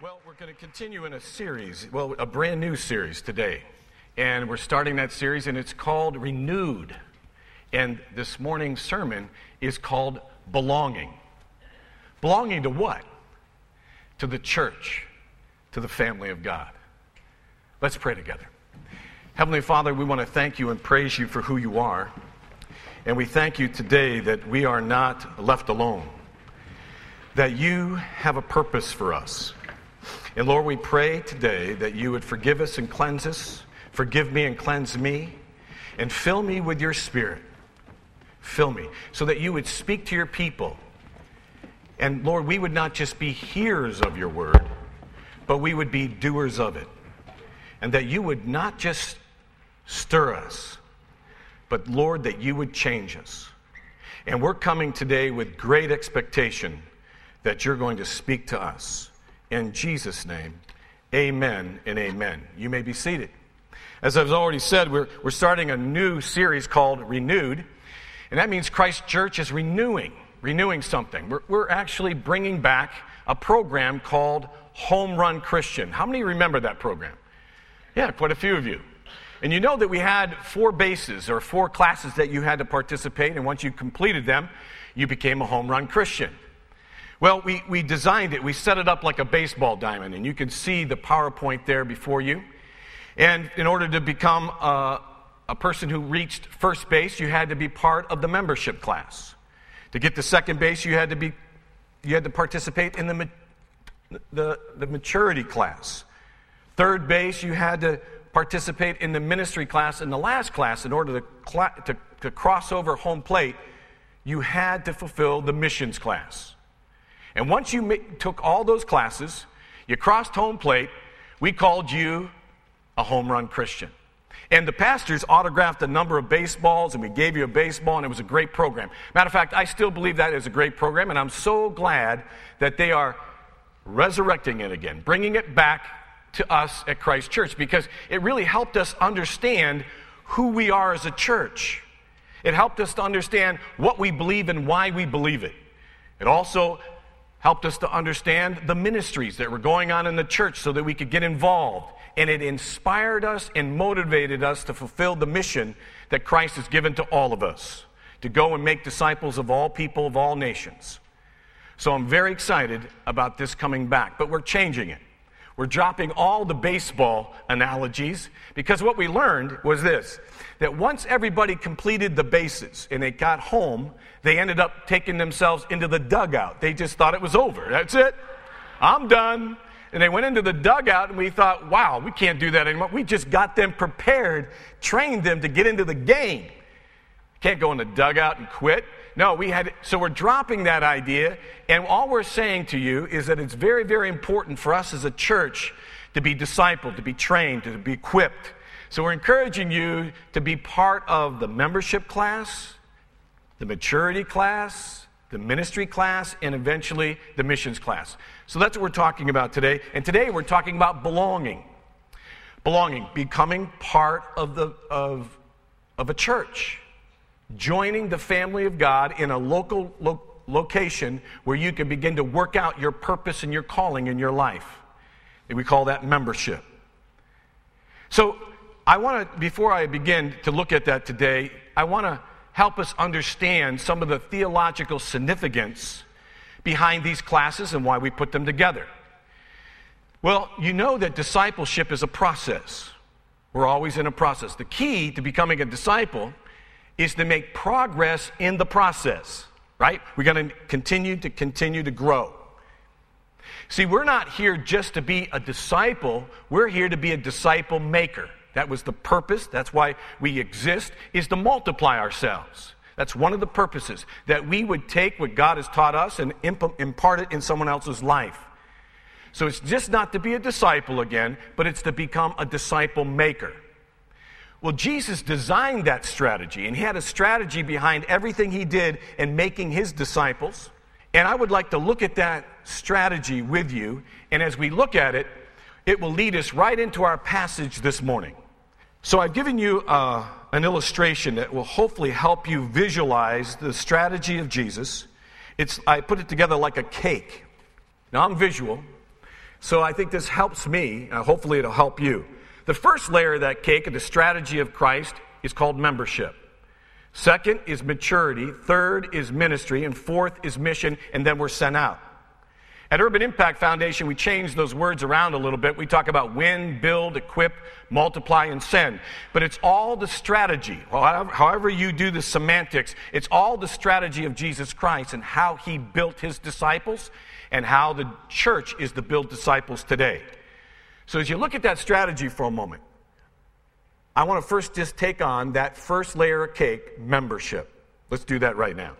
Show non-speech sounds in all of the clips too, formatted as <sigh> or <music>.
Well, we're going to continue in a series, well, a brand new series today. And we're starting that series, and it's called Renewed. And this morning's sermon is called Belonging. Belonging to what? To the church, to the family of God. Let's pray together. Heavenly Father, we want to thank you and praise you for who you are. And we thank you today that we are not left alone, that you have a purpose for us and Lord, we pray today that you would forgive us and cleanse us, forgive me and cleanse me, and fill me with your spirit. Fill me so that you would speak to your people. And Lord, we would not just be hearers of your word, but we would be doers of it. And that you would not just stir us, but Lord, that you would change us. And we're coming today with great expectation that you're going to speak to us. In Jesus' name, amen and amen. You may be seated. As I've already said, we're, we're starting a new series called Renewed, and that means Christ Church is renewing, renewing something. We're, we're actually bringing back a program called Home Run Christian. How many remember that program? Yeah, quite a few of you. And you know that we had four bases or four classes that you had to participate, and once you completed them, you became a home run Christian. Well, we, we designed it. We set it up like a baseball diamond, and you can see the PowerPoint there before you. And in order to become a, a person who reached first base, you had to be part of the membership class. To get to second base, you had to, be, you had to participate in the, the, the maturity class. Third base, you had to participate in the ministry class. In the last class, in order to, cl- to, to cross over home plate, you had to fulfill the missions class. And once you took all those classes, you crossed home plate, we called you a home run Christian. And the pastors autographed a number of baseballs, and we gave you a baseball, and it was a great program. Matter of fact, I still believe that is a great program, and I'm so glad that they are resurrecting it again, bringing it back to us at Christ Church, because it really helped us understand who we are as a church. It helped us to understand what we believe and why we believe it. It also helped us to understand the ministries that were going on in the church so that we could get involved. And it inspired us and motivated us to fulfill the mission that Christ has given to all of us to go and make disciples of all people of all nations. So I'm very excited about this coming back, but we're changing it. We're dropping all the baseball analogies because what we learned was this that once everybody completed the bases and they got home, they ended up taking themselves into the dugout. They just thought it was over. That's it. I'm done. And they went into the dugout, and we thought, wow, we can't do that anymore. We just got them prepared, trained them to get into the game. Can't go in the dugout and quit. No, we had, so we're dropping that idea, and all we're saying to you is that it's very, very important for us as a church to be discipled, to be trained, to be equipped. So we're encouraging you to be part of the membership class, the maturity class, the ministry class, and eventually the missions class. So that's what we're talking about today. And today we're talking about belonging. Belonging, becoming part of, the, of, of a church, joining the family of God in a local lo- location where you can begin to work out your purpose and your calling in your life. And we call that membership. So I want to, before I begin to look at that today, I want to help us understand some of the theological significance behind these classes and why we put them together. Well, you know that discipleship is a process. We're always in a process. The key to becoming a disciple is to make progress in the process, right? We're going to continue to continue to grow. See, we're not here just to be a disciple, we're here to be a disciple maker. That was the purpose. That's why we exist, is to multiply ourselves. That's one of the purposes, that we would take what God has taught us and imp- impart it in someone else's life. So it's just not to be a disciple again, but it's to become a disciple maker. Well, Jesus designed that strategy, and he had a strategy behind everything he did in making his disciples. And I would like to look at that strategy with you. And as we look at it, it will lead us right into our passage this morning. So I've given you uh, an illustration that will hopefully help you visualize the strategy of Jesus. It's, I put it together like a cake. Now I'm visual. So I think this helps me. Uh, hopefully, it'll help you. The first layer of that cake of the strategy of Christ is called membership. Second is maturity. Third is ministry. And fourth is mission. And then we're sent out. At Urban Impact Foundation, we change those words around a little bit. We talk about win, build, equip, multiply, and send. But it's all the strategy. However, you do the semantics, it's all the strategy of Jesus Christ and how he built his disciples and how the church is to build disciples today. So as you look at that strategy for a moment, I want to first just take on that first layer of cake membership. Let's do that right now.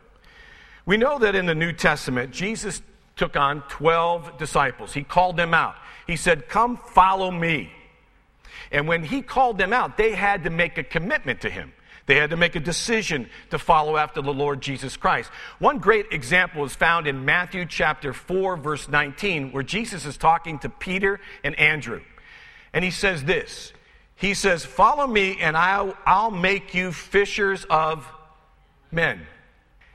We know that in the New Testament, Jesus took on 12 disciples. He called them out. He said, Come follow me. And when he called them out, they had to make a commitment to him. They had to make a decision to follow after the Lord Jesus Christ. One great example is found in Matthew chapter 4, verse 19, where Jesus is talking to Peter and Andrew. And he says this He says, Follow me, and I'll, I'll make you fishers of men.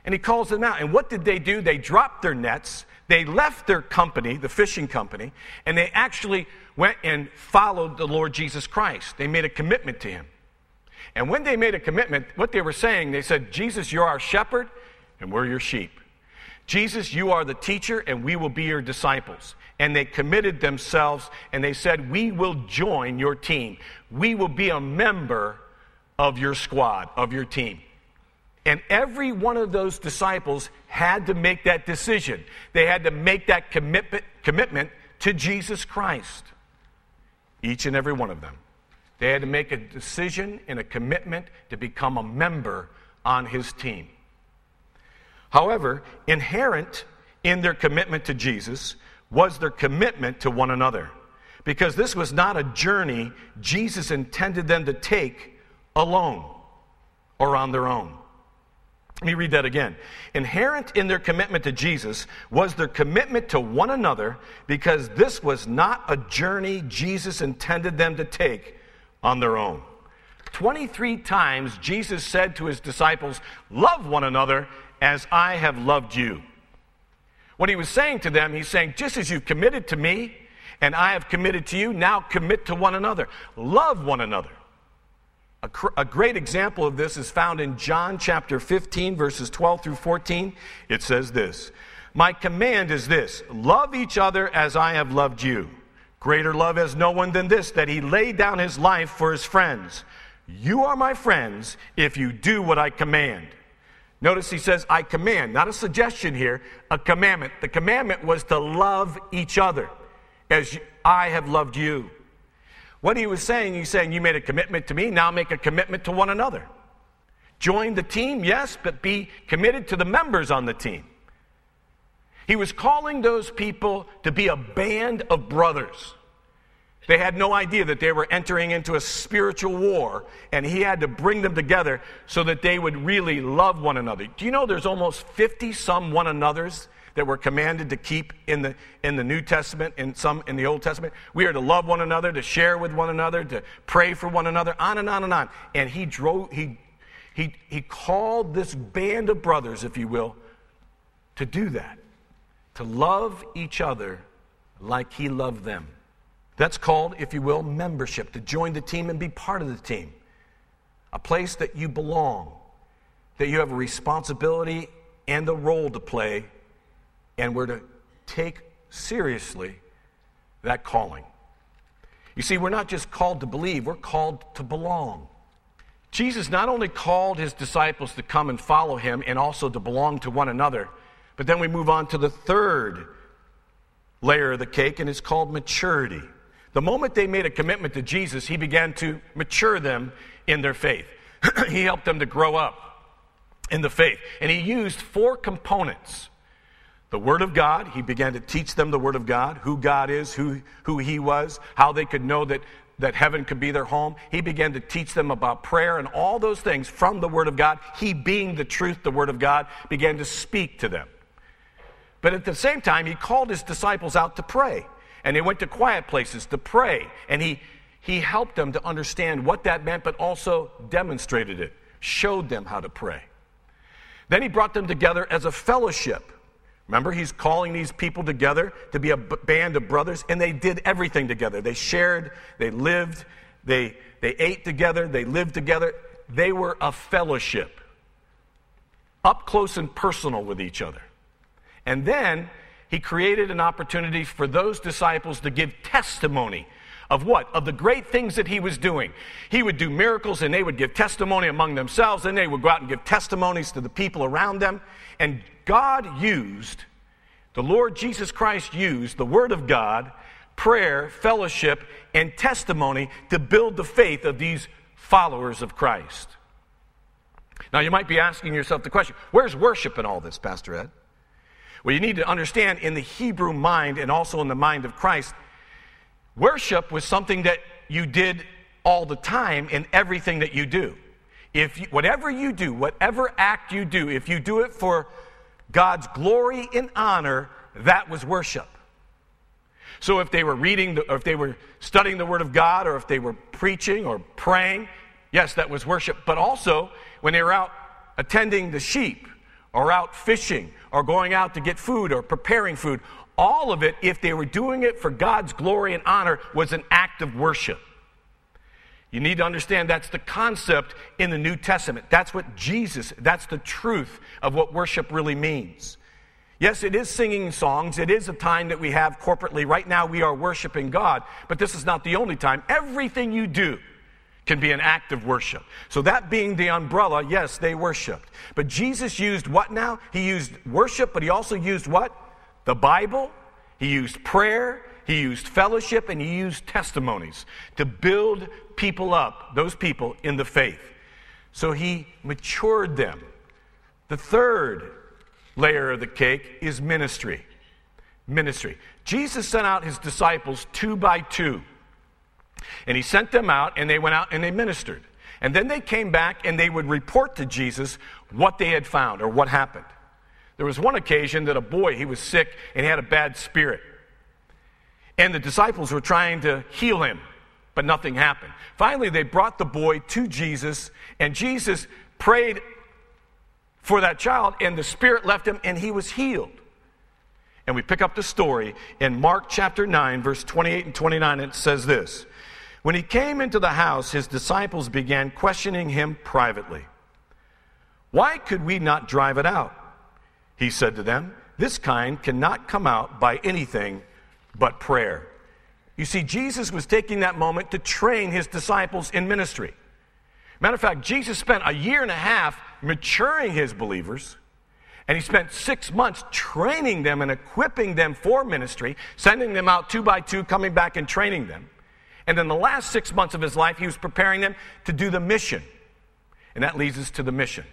And he calls them out. And what did they do? They dropped their nets they left their company, the fishing company, and they actually went and followed the Lord Jesus Christ. They made a commitment to him. And when they made a commitment, what they were saying, they said, Jesus, you're our shepherd, and we're your sheep. Jesus, you are the teacher, and we will be your disciples. And they committed themselves, and they said, We will join your team. We will be a member of your squad, of your team. And every one of those disciples had to make that decision. They had to make that commitment, commitment to Jesus Christ. Each and every one of them. They had to make a decision and a commitment to become a member on his team. However, inherent in their commitment to Jesus was their commitment to one another. Because this was not a journey Jesus intended them to take alone or on their own. Let me read that again. Inherent in their commitment to Jesus was their commitment to one another because this was not a journey Jesus intended them to take on their own. 23 times Jesus said to his disciples, Love one another as I have loved you. What he was saying to them, he's saying, Just as you've committed to me and I have committed to you, now commit to one another. Love one another. A, cr- a, great example of this is found in John chapter 15, verses 12 through 14. It says this My command is this love each other as I have loved you. Greater love has no one than this, that he laid down his life for his friends. You are my friends if you do what I command. Notice he says, I command, not a suggestion here, a commandment. The commandment was to love each other as I have loved you. What he was saying, he's saying, You made a commitment to me, now make a commitment to one another. Join the team, yes, but be committed to the members on the team. He was calling those people to be a band of brothers. They had no idea that they were entering into a spiritual war, and he had to bring them together so that they would really love one another. Do you know there's almost 50 some one another's that we're commanded to keep in the, in the New Testament and some in the Old Testament. We are to love one another, to share with one another, to pray for one another, on and on and on. And he drove, he, he, he called this band of brothers, if you will, to do that, to love each other like he loved them. That's called, if you will, membership, to join the team and be part of the team. A place that you belong, that you have a responsibility and a role to play and we're to take seriously that calling. You see, we're not just called to believe, we're called to belong. Jesus not only called his disciples to come and follow him and also to belong to one another, but then we move on to the third layer of the cake, and it's called maturity. The moment they made a commitment to Jesus, he began to mature them in their faith. <clears throat> he helped them to grow up in the faith. And he used four components the Word of God. He began to teach them the Word of God, who God is, who, who He was, how they could know that, that heaven could be their home. He began to teach them about prayer and all those things from the Word of God. He, being the truth, the Word of God, began to speak to them. But at the same time, He called His disciples out to pray. And they went to quiet places to pray. And He, he helped them to understand what that meant, but also demonstrated it, showed them how to pray. Then He brought them together as a fellowship Remember, he's calling these people together to be a band of brothers, and they did everything together. They shared, they lived, they, they ate together, they lived together. They were a fellowship, up close and personal with each other. And then he created an opportunity for those disciples to give testimony of what? Of the great things that he was doing. He would do miracles and they would give testimony among themselves, and they would go out and give testimonies to the people around them. And God used, the Lord Jesus Christ used the Word of God, prayer, fellowship, and testimony to build the faith of these followers of Christ. Now, you might be asking yourself the question where's worship in all this, Pastor Ed? Well, you need to understand in the Hebrew mind and also in the mind of Christ, worship was something that you did all the time in everything that you do. If you, whatever you do, whatever act you do, if you do it for God's glory and honor, that was worship. So if they were reading, the, or if they were studying the Word of God, or if they were preaching or praying, yes, that was worship. But also, when they were out attending the sheep, or out fishing, or going out to get food, or preparing food, all of it, if they were doing it for God's glory and honor, was an act of worship. You need to understand that's the concept in the New Testament. That's what Jesus, that's the truth of what worship really means. Yes, it is singing songs. It is a time that we have corporately. Right now, we are worshiping God, but this is not the only time. Everything you do can be an act of worship. So, that being the umbrella, yes, they worshiped. But Jesus used what now? He used worship, but he also used what? The Bible. He used prayer. He used fellowship and he used testimonies to build people up, those people, in the faith. So he matured them. The third layer of the cake is ministry. Ministry. Jesus sent out his disciples two by two. And he sent them out, and they went out and they ministered. And then they came back and they would report to Jesus what they had found or what happened. There was one occasion that a boy, he was sick and he had a bad spirit. And the disciples were trying to heal him, but nothing happened. Finally, they brought the boy to Jesus, and Jesus prayed for that child, and the spirit left him, and he was healed. And we pick up the story in Mark chapter 9, verse 28 and 29. It says this When he came into the house, his disciples began questioning him privately. Why could we not drive it out? He said to them, This kind cannot come out by anything but prayer. You see, Jesus was taking that moment to train his disciples in ministry. Matter of fact, Jesus spent a year and a half maturing his believers, and he spent six months training them and equipping them for ministry, sending them out two by two, coming back and training them. And then the last six months of his life, he was preparing them to do the mission. And that leads us to the mission.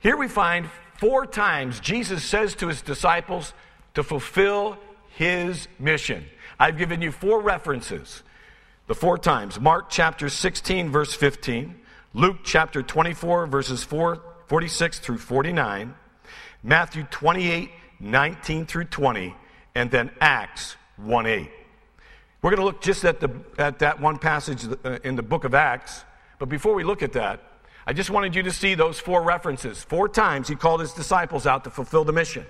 Here we find four times Jesus says to his disciples to fulfill his mission. I've given you four references, the four times Mark chapter 16, verse 15, Luke chapter 24, verses 4, 46 through 49, Matthew 28, 19 through 20, and then Acts 1 8. We're going to look just at, the, at that one passage uh, in the book of Acts, but before we look at that, I just wanted you to see those four references. Four times he called his disciples out to fulfill the mission.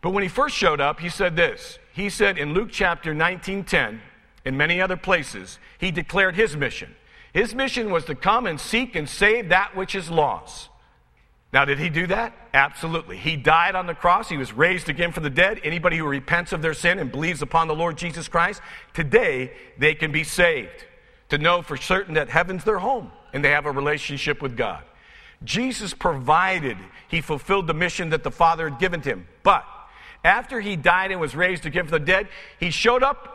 But when he first showed up, he said this. He said in Luke chapter 19:10, in many other places, he declared his mission. His mission was to come and seek and save that which is lost. Now, did he do that? Absolutely. He died on the cross. He was raised again from the dead. Anybody who repents of their sin and believes upon the Lord Jesus Christ, today they can be saved. To know for certain that heaven's their home and they have a relationship with God. Jesus provided, he fulfilled the mission that the Father had given to him. But after he died and was raised again from the dead, he showed up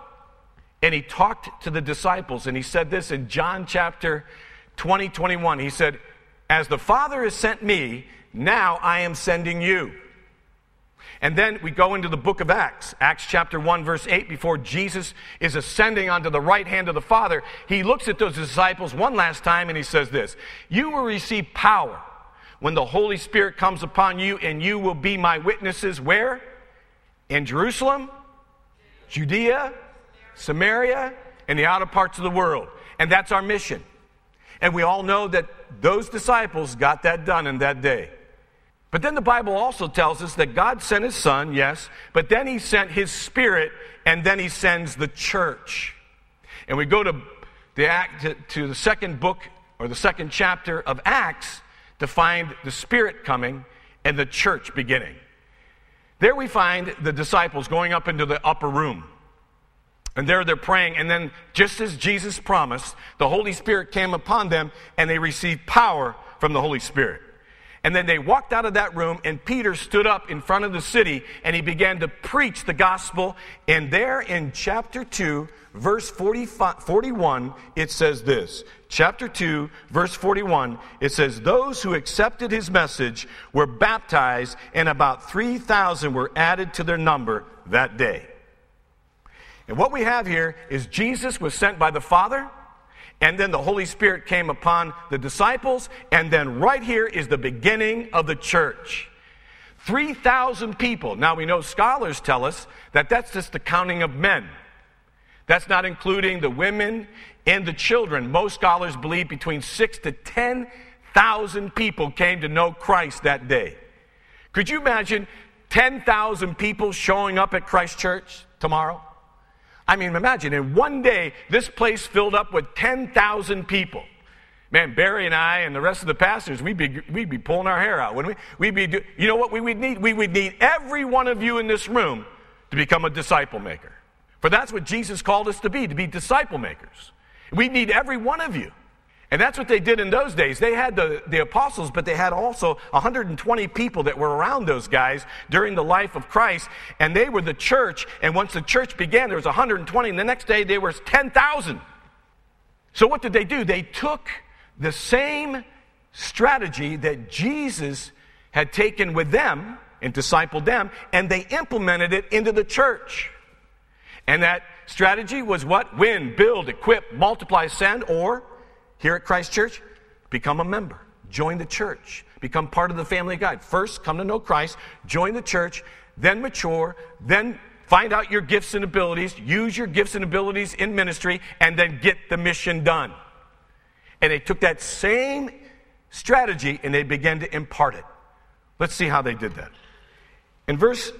and he talked to the disciples. And he said this in John chapter 20, 21. He said, As the Father has sent me, now I am sending you. And then we go into the book of Acts, Acts chapter 1, verse 8, before Jesus is ascending onto the right hand of the Father. He looks at those disciples one last time and he says this You will receive power when the Holy Spirit comes upon you, and you will be my witnesses where? in Jerusalem, Judea, Samaria, and the outer parts of the world. And that's our mission. And we all know that those disciples got that done in that day. But then the Bible also tells us that God sent his son, yes, but then he sent his spirit, and then he sends the church. And we go to the, act, to, the second book or the second chapter of Acts to find the spirit coming and the church beginning. There we find the disciples going up into the upper room. And there they're praying, and then, just as Jesus promised, the Holy Spirit came upon them, and they received power from the Holy Spirit. And then they walked out of that room, and Peter stood up in front of the city, and he began to preach the gospel. And there in chapter 2, verse 41, it says this. Chapter 2, verse 41, it says, Those who accepted his message were baptized, and about 3,000 were added to their number that day. And what we have here is Jesus was sent by the Father, and then the Holy Spirit came upon the disciples, and then right here is the beginning of the church. 3,000 people. Now we know scholars tell us that that's just the counting of men. That's not including the women and the children. Most scholars believe between six to 10,000 people came to know Christ that day. Could you imagine 10,000 people showing up at Christ Church tomorrow? I mean, imagine in one day, this place filled up with 10,000 people. Man, Barry and I and the rest of the pastors, we'd be, we'd be pulling our hair out, wouldn't we? We'd be, do, you know what we would need? We would need every one of you in this room to become a disciple maker. For that's what Jesus called us to be, to be disciple makers. We need every one of you. And that's what they did in those days. They had the, the apostles, but they had also 120 people that were around those guys during the life of Christ. And they were the church. And once the church began, there was 120. And the next day, there was 10,000. So what did they do? They took the same strategy that Jesus had taken with them and discipled them, and they implemented it into the church. And that strategy was what? Win, build, equip, multiply, send, or here at Christ Church, become a member, join the church, become part of the family of God. First, come to know Christ, join the church, then mature, then find out your gifts and abilities, use your gifts and abilities in ministry, and then get the mission done. And they took that same strategy and they began to impart it. Let's see how they did that. In verse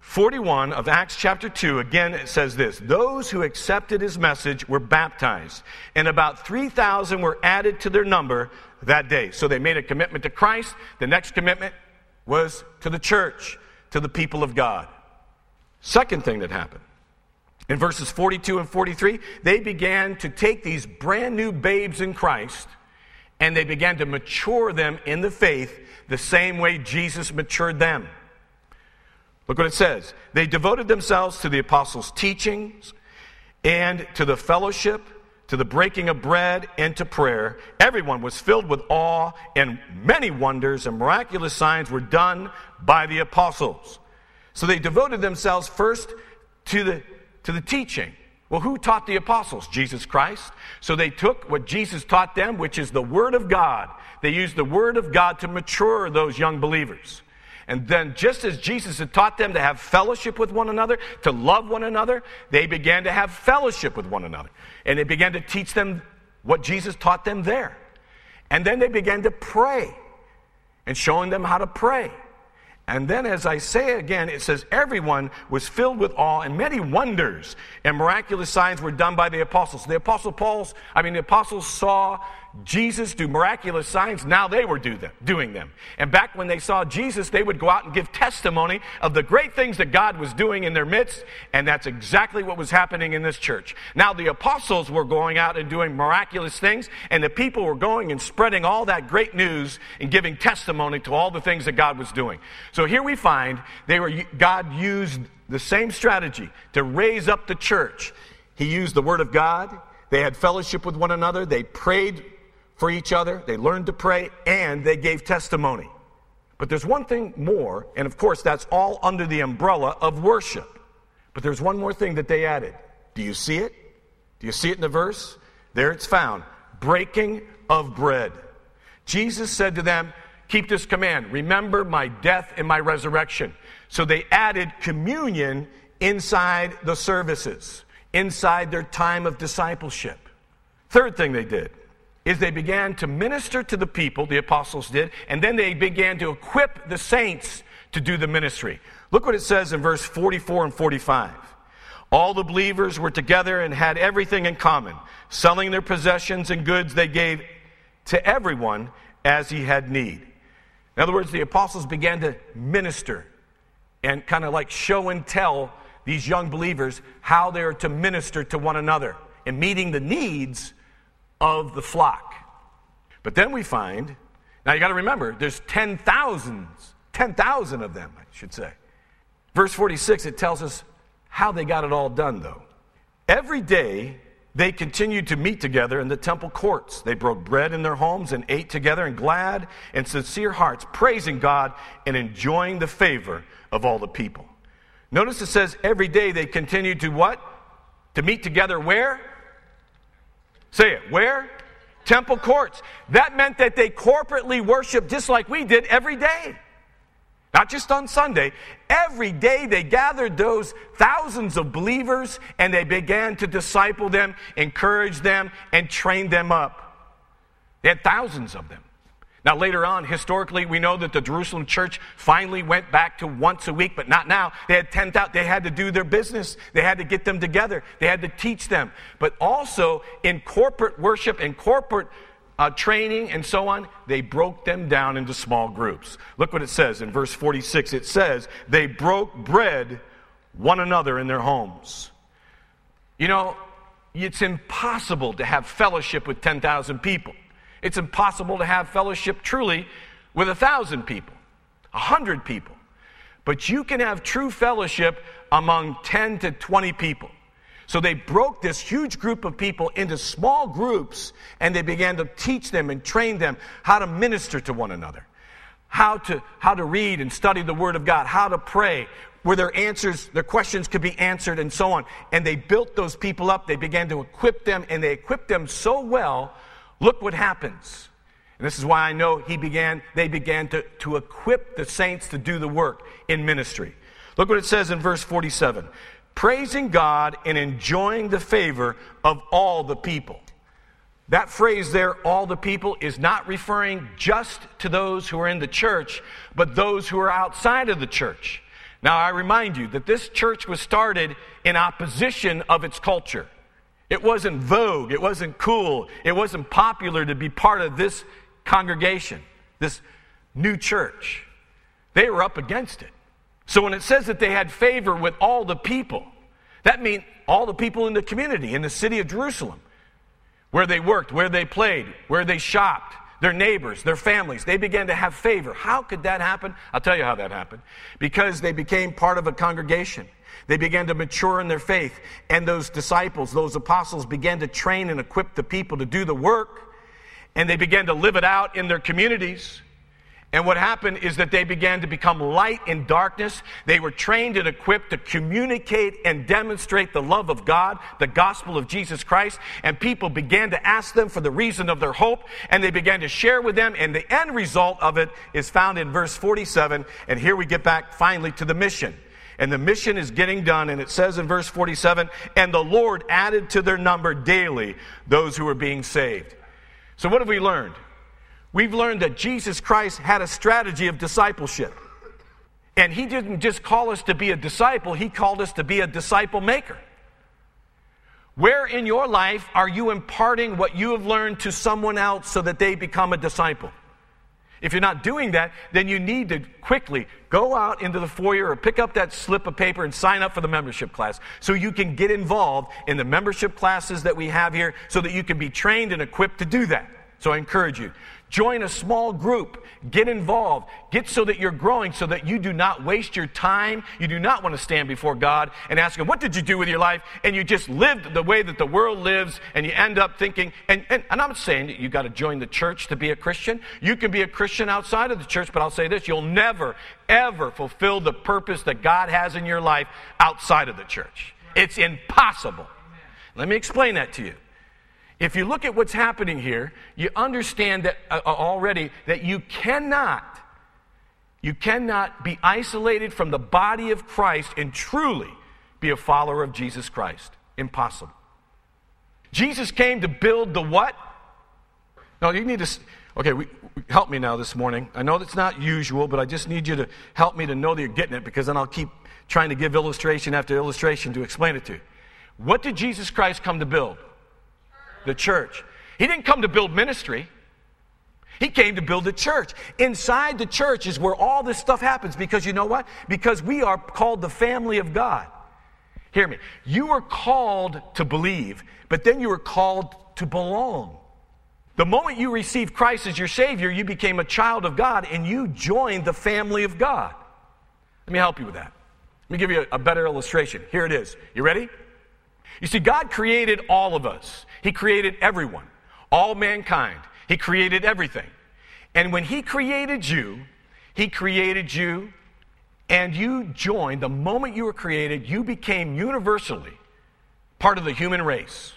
41 of Acts chapter 2, again it says this Those who accepted his message were baptized, and about 3,000 were added to their number that day. So they made a commitment to Christ. The next commitment was to the church, to the people of God. Second thing that happened. In verses 42 and 43, they began to take these brand new babes in Christ and they began to mature them in the faith the same way Jesus matured them. Look what it says. They devoted themselves to the apostles' teachings and to the fellowship, to the breaking of bread, and to prayer. Everyone was filled with awe, and many wonders and miraculous signs were done by the apostles. So they devoted themselves first to the, to the teaching. Well, who taught the apostles? Jesus Christ. So they took what Jesus taught them, which is the Word of God. They used the Word of God to mature those young believers. And then, just as Jesus had taught them to have fellowship with one another, to love one another, they began to have fellowship with one another. And they began to teach them what Jesus taught them there. And then they began to pray and showing them how to pray. And then, as I say again, it says, everyone was filled with awe, and many wonders and miraculous signs were done by the apostles. The apostle Paul's, I mean, the apostles saw Jesus do miraculous signs, now they were do them, doing them. And back when they saw Jesus, they would go out and give testimony of the great things that God was doing in their midst, and that's exactly what was happening in this church. Now, the apostles were going out and doing miraculous things, and the people were going and spreading all that great news and giving testimony to all the things that God was doing. So here we find they were, God used the same strategy to raise up the church. He used the Word of God. They had fellowship with one another. They prayed for each other, they learned to pray, and they gave testimony. But there's one thing more, and of course, that's all under the umbrella of worship. But there's one more thing that they added. Do you see it? Do you see it in the verse? There it's found breaking of bread. Jesus said to them, Keep this command. Remember my death and my resurrection. So they added communion inside the services, inside their time of discipleship. Third thing they did is they began to minister to the people, the apostles did, and then they began to equip the saints to do the ministry. Look what it says in verse 44 and 45. All the believers were together and had everything in common. Selling their possessions and goods, they gave to everyone as he had need. In other words, the apostles began to minister and kind of like show and tell these young believers how they're to minister to one another and meeting the needs of the flock. But then we find, now you got to remember, there's 10,000, 10,000 of them, I should say. Verse 46, it tells us how they got it all done, though. Every day, they continued to meet together in the temple courts. They broke bread in their homes and ate together in glad and sincere hearts, praising God and enjoying the favor of all the people. Notice it says every day they continued to what? To meet together where? Say it. Where? Temple courts. That meant that they corporately worshiped just like we did every day. Not just on Sunday. Every day they gathered those thousands of believers and they began to disciple them, encourage them, and train them up. They had thousands of them. Now, later on, historically, we know that the Jerusalem church finally went back to once a week, but not now. They had 10,000, they had to do their business. They had to get them together. They had to teach them. But also, in corporate worship and corporate uh, training and so on, they broke them down into small groups. Look what it says in verse 46. It says, they broke bread one another in their homes. You know, it's impossible to have fellowship with 10,000 people. It's impossible to have fellowship truly with a thousand people, a hundred people. But you can have true fellowship among 10 to 20 people. So they broke this huge group of people into small groups and they began to teach them and train them how to minister to one another, how to, how to read and study the Word of God, how to pray, where their answers, their questions could be answered and so on. And they built those people up. They began to equip them and they equipped them so well Look what happens. And this is why I know he began, they began to, to equip the saints to do the work in ministry. Look what it says in verse 47 praising God and enjoying the favor of all the people. That phrase there, all the people, is not referring just to those who are in the church, but those who are outside of the church. Now, I remind you that this church was started in opposition of its culture. It wasn't vogue. It wasn't cool. It wasn't popular to be part of this congregation, this new church. They were up against it. So when it says that they had favor with all the people, that means all the people in the community, in the city of Jerusalem, where they worked, where they played, where they shopped, their neighbors, their families, they began to have favor. How could that happen? I'll tell you how that happened. Because they became part of a congregation. They began to mature in their faith. And those disciples, those apostles, began to train and equip the people to do the work. And they began to live it out in their communities. And what happened is that they began to become light in darkness. They were trained and equipped to communicate and demonstrate the love of God, the gospel of Jesus Christ. And people began to ask them for the reason of their hope, and they began to share with them. And the end result of it is found in verse 47. And here we get back finally to the mission. And the mission is getting done. And it says in verse 47 And the Lord added to their number daily those who were being saved. So, what have we learned? We've learned that Jesus Christ had a strategy of discipleship. And he didn't just call us to be a disciple, he called us to be a disciple maker. Where in your life are you imparting what you have learned to someone else so that they become a disciple? If you're not doing that, then you need to quickly go out into the foyer or pick up that slip of paper and sign up for the membership class so you can get involved in the membership classes that we have here so that you can be trained and equipped to do that. So I encourage you. Join a small group. Get involved. Get so that you're growing so that you do not waste your time. You do not want to stand before God and ask Him, What did you do with your life? And you just lived the way that the world lives and you end up thinking, and, and, and I'm saying that you got to join the church to be a Christian. You can be a Christian outside of the church, but I'll say this you'll never, ever fulfill the purpose that God has in your life outside of the church. It's impossible. Let me explain that to you. If you look at what's happening here, you understand that uh, uh, already that you cannot you cannot be isolated from the body of Christ and truly be a follower of Jesus Christ. Impossible. Jesus came to build the what? No, you need to. Okay, we, help me now this morning. I know that's not usual, but I just need you to help me to know that you're getting it because then I'll keep trying to give illustration after illustration to explain it to you. What did Jesus Christ come to build? The church. He didn't come to build ministry. He came to build a church. Inside the church is where all this stuff happens because you know what? Because we are called the family of God. Hear me. You were called to believe, but then you were called to belong. The moment you received Christ as your Savior, you became a child of God and you joined the family of God. Let me help you with that. Let me give you a better illustration. Here it is. You ready? You see, God created all of us, He created everyone, all mankind. He created everything. And when He created you, He created you and you joined, the moment you were created, you became universally part of the human race.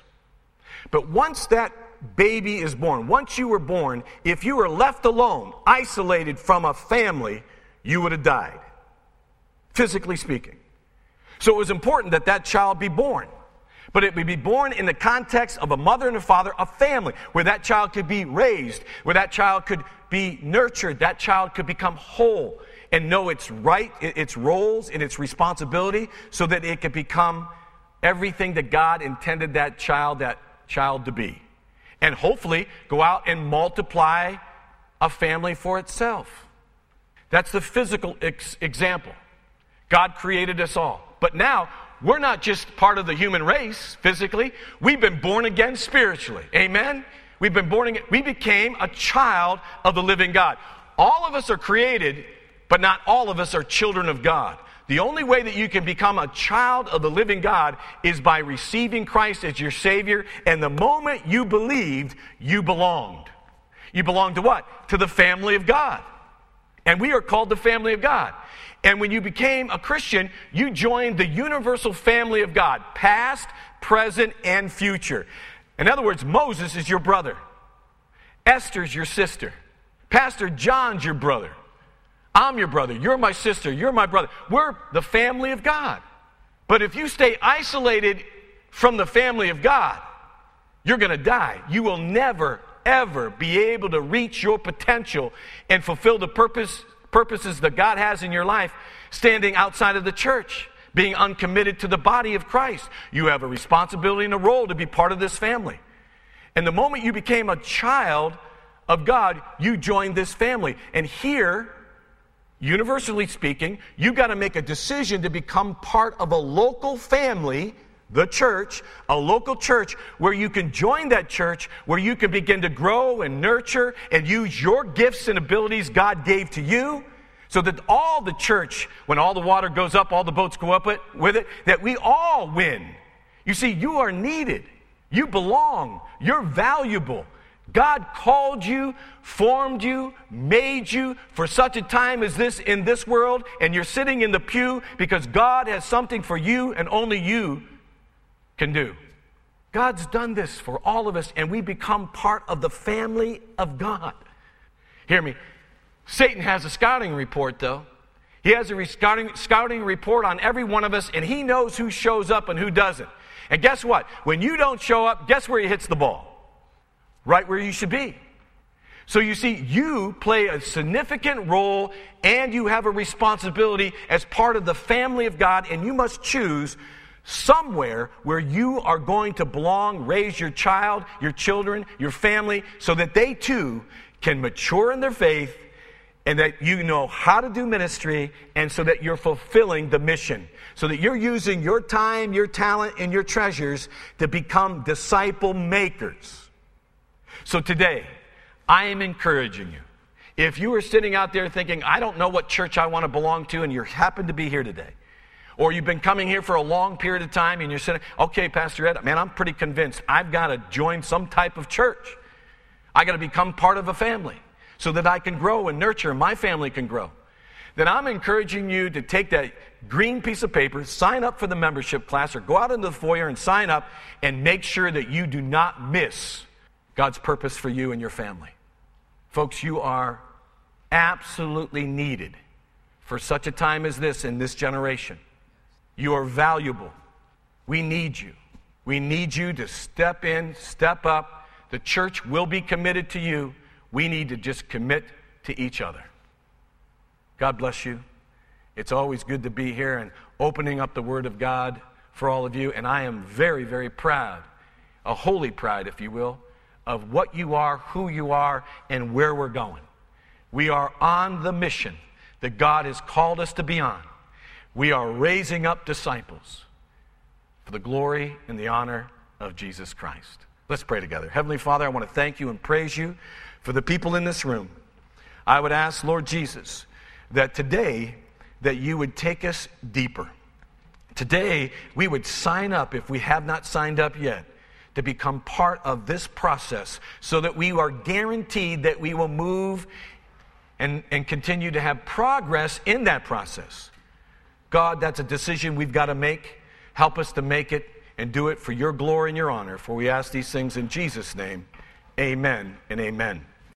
But once that baby is born, once you were born, if you were left alone, isolated from a family, you would have died, physically speaking. So it was important that that child be born. But it would be born in the context of a mother and a father, a family, where that child could be raised, where that child could be nurtured, that child could become whole and know its right, its roles, and its responsibility, so that it could become everything that God intended that child, that child to be. And hopefully go out and multiply a family for itself. That's the physical ex- example. God created us all. But now we're not just part of the human race physically, we've been born again spiritually. Amen? We've been born again. We became a child of the living God. All of us are created, but not all of us are children of God. The only way that you can become a child of the living God is by receiving Christ as your Savior. And the moment you believed, you belonged. You belong to what? To the family of God. And we are called the family of God. And when you became a Christian, you joined the universal family of God, past, present, and future. In other words, Moses is your brother, Esther's your sister, Pastor John's your brother, I'm your brother, you're my sister, you're my brother. We're the family of God. But if you stay isolated from the family of God, you're going to die. You will never, ever be able to reach your potential and fulfill the purpose purposes that God has in your life standing outside of the church, being uncommitted to the body of Christ. You have a responsibility and a role to be part of this family. And the moment you became a child of God, you joined this family. And here, universally speaking, you've got to make a decision to become part of a local family the church, a local church where you can join that church, where you can begin to grow and nurture and use your gifts and abilities God gave to you, so that all the church, when all the water goes up, all the boats go up with it, that we all win. You see, you are needed. You belong. You're valuable. God called you, formed you, made you for such a time as this in this world, and you're sitting in the pew because God has something for you and only you can do. God's done this for all of us, and we become part of the family of God. Hear me. Satan has a scouting report, though. He has a scouting, scouting report on every one of us, and he knows who shows up and who doesn't. And guess what? When you don't show up, guess where he hits the ball? Right where you should be. So you see, you play a significant role and you have a responsibility as part of the family of God, and you must choose somewhere where you are going to belong, raise your child, your children, your family, so that they too can mature in their faith and that you know how to do ministry and so that you're fulfilling the mission. So that you're using your time, your talent, and your treasures to become disciple makers. So today, I am encouraging you. If you are sitting out there thinking, I don't know what church I want to belong to, and you happen to be here today, or you've been coming here for a long period of time and you're saying, okay, Pastor Ed, man, I'm pretty convinced I've got to join some type of church. I got to become part of a family so that I can grow and nurture and my family can grow. Then I'm encouraging you to take that green piece of paper, sign up for the membership class, or go out into the foyer and sign up and make sure that you do not miss God's purpose for you and your family. Folks, you are absolutely needed for such a time as this in this generation. You are valuable. We need you. We need you to step in, step up, The church will be committed to you. We need to just commit to each other. God bless you. It's always good to be here and opening up the Word of God for all of you. And I am very, very proud, a holy pride, if you will, of what you are, who you are, and where we're going. We are on the mission that God has called us to be on. We are raising up disciples for the glory and the honor of Jesus Christ. Let's pray together. Heavenly Father, I want to thank you and praise you for the people in this room. I would ask, Lord Jesus, that today that you would take us deeper. Today, we would sign up if we have not signed up yet to become part of this process so that we are guaranteed that we will move and, and continue to have progress in that process. God, that's a decision we've got to make. Help us to make it and do it for your glory and your honor. For we ask these things in Jesus' name. Amen and amen.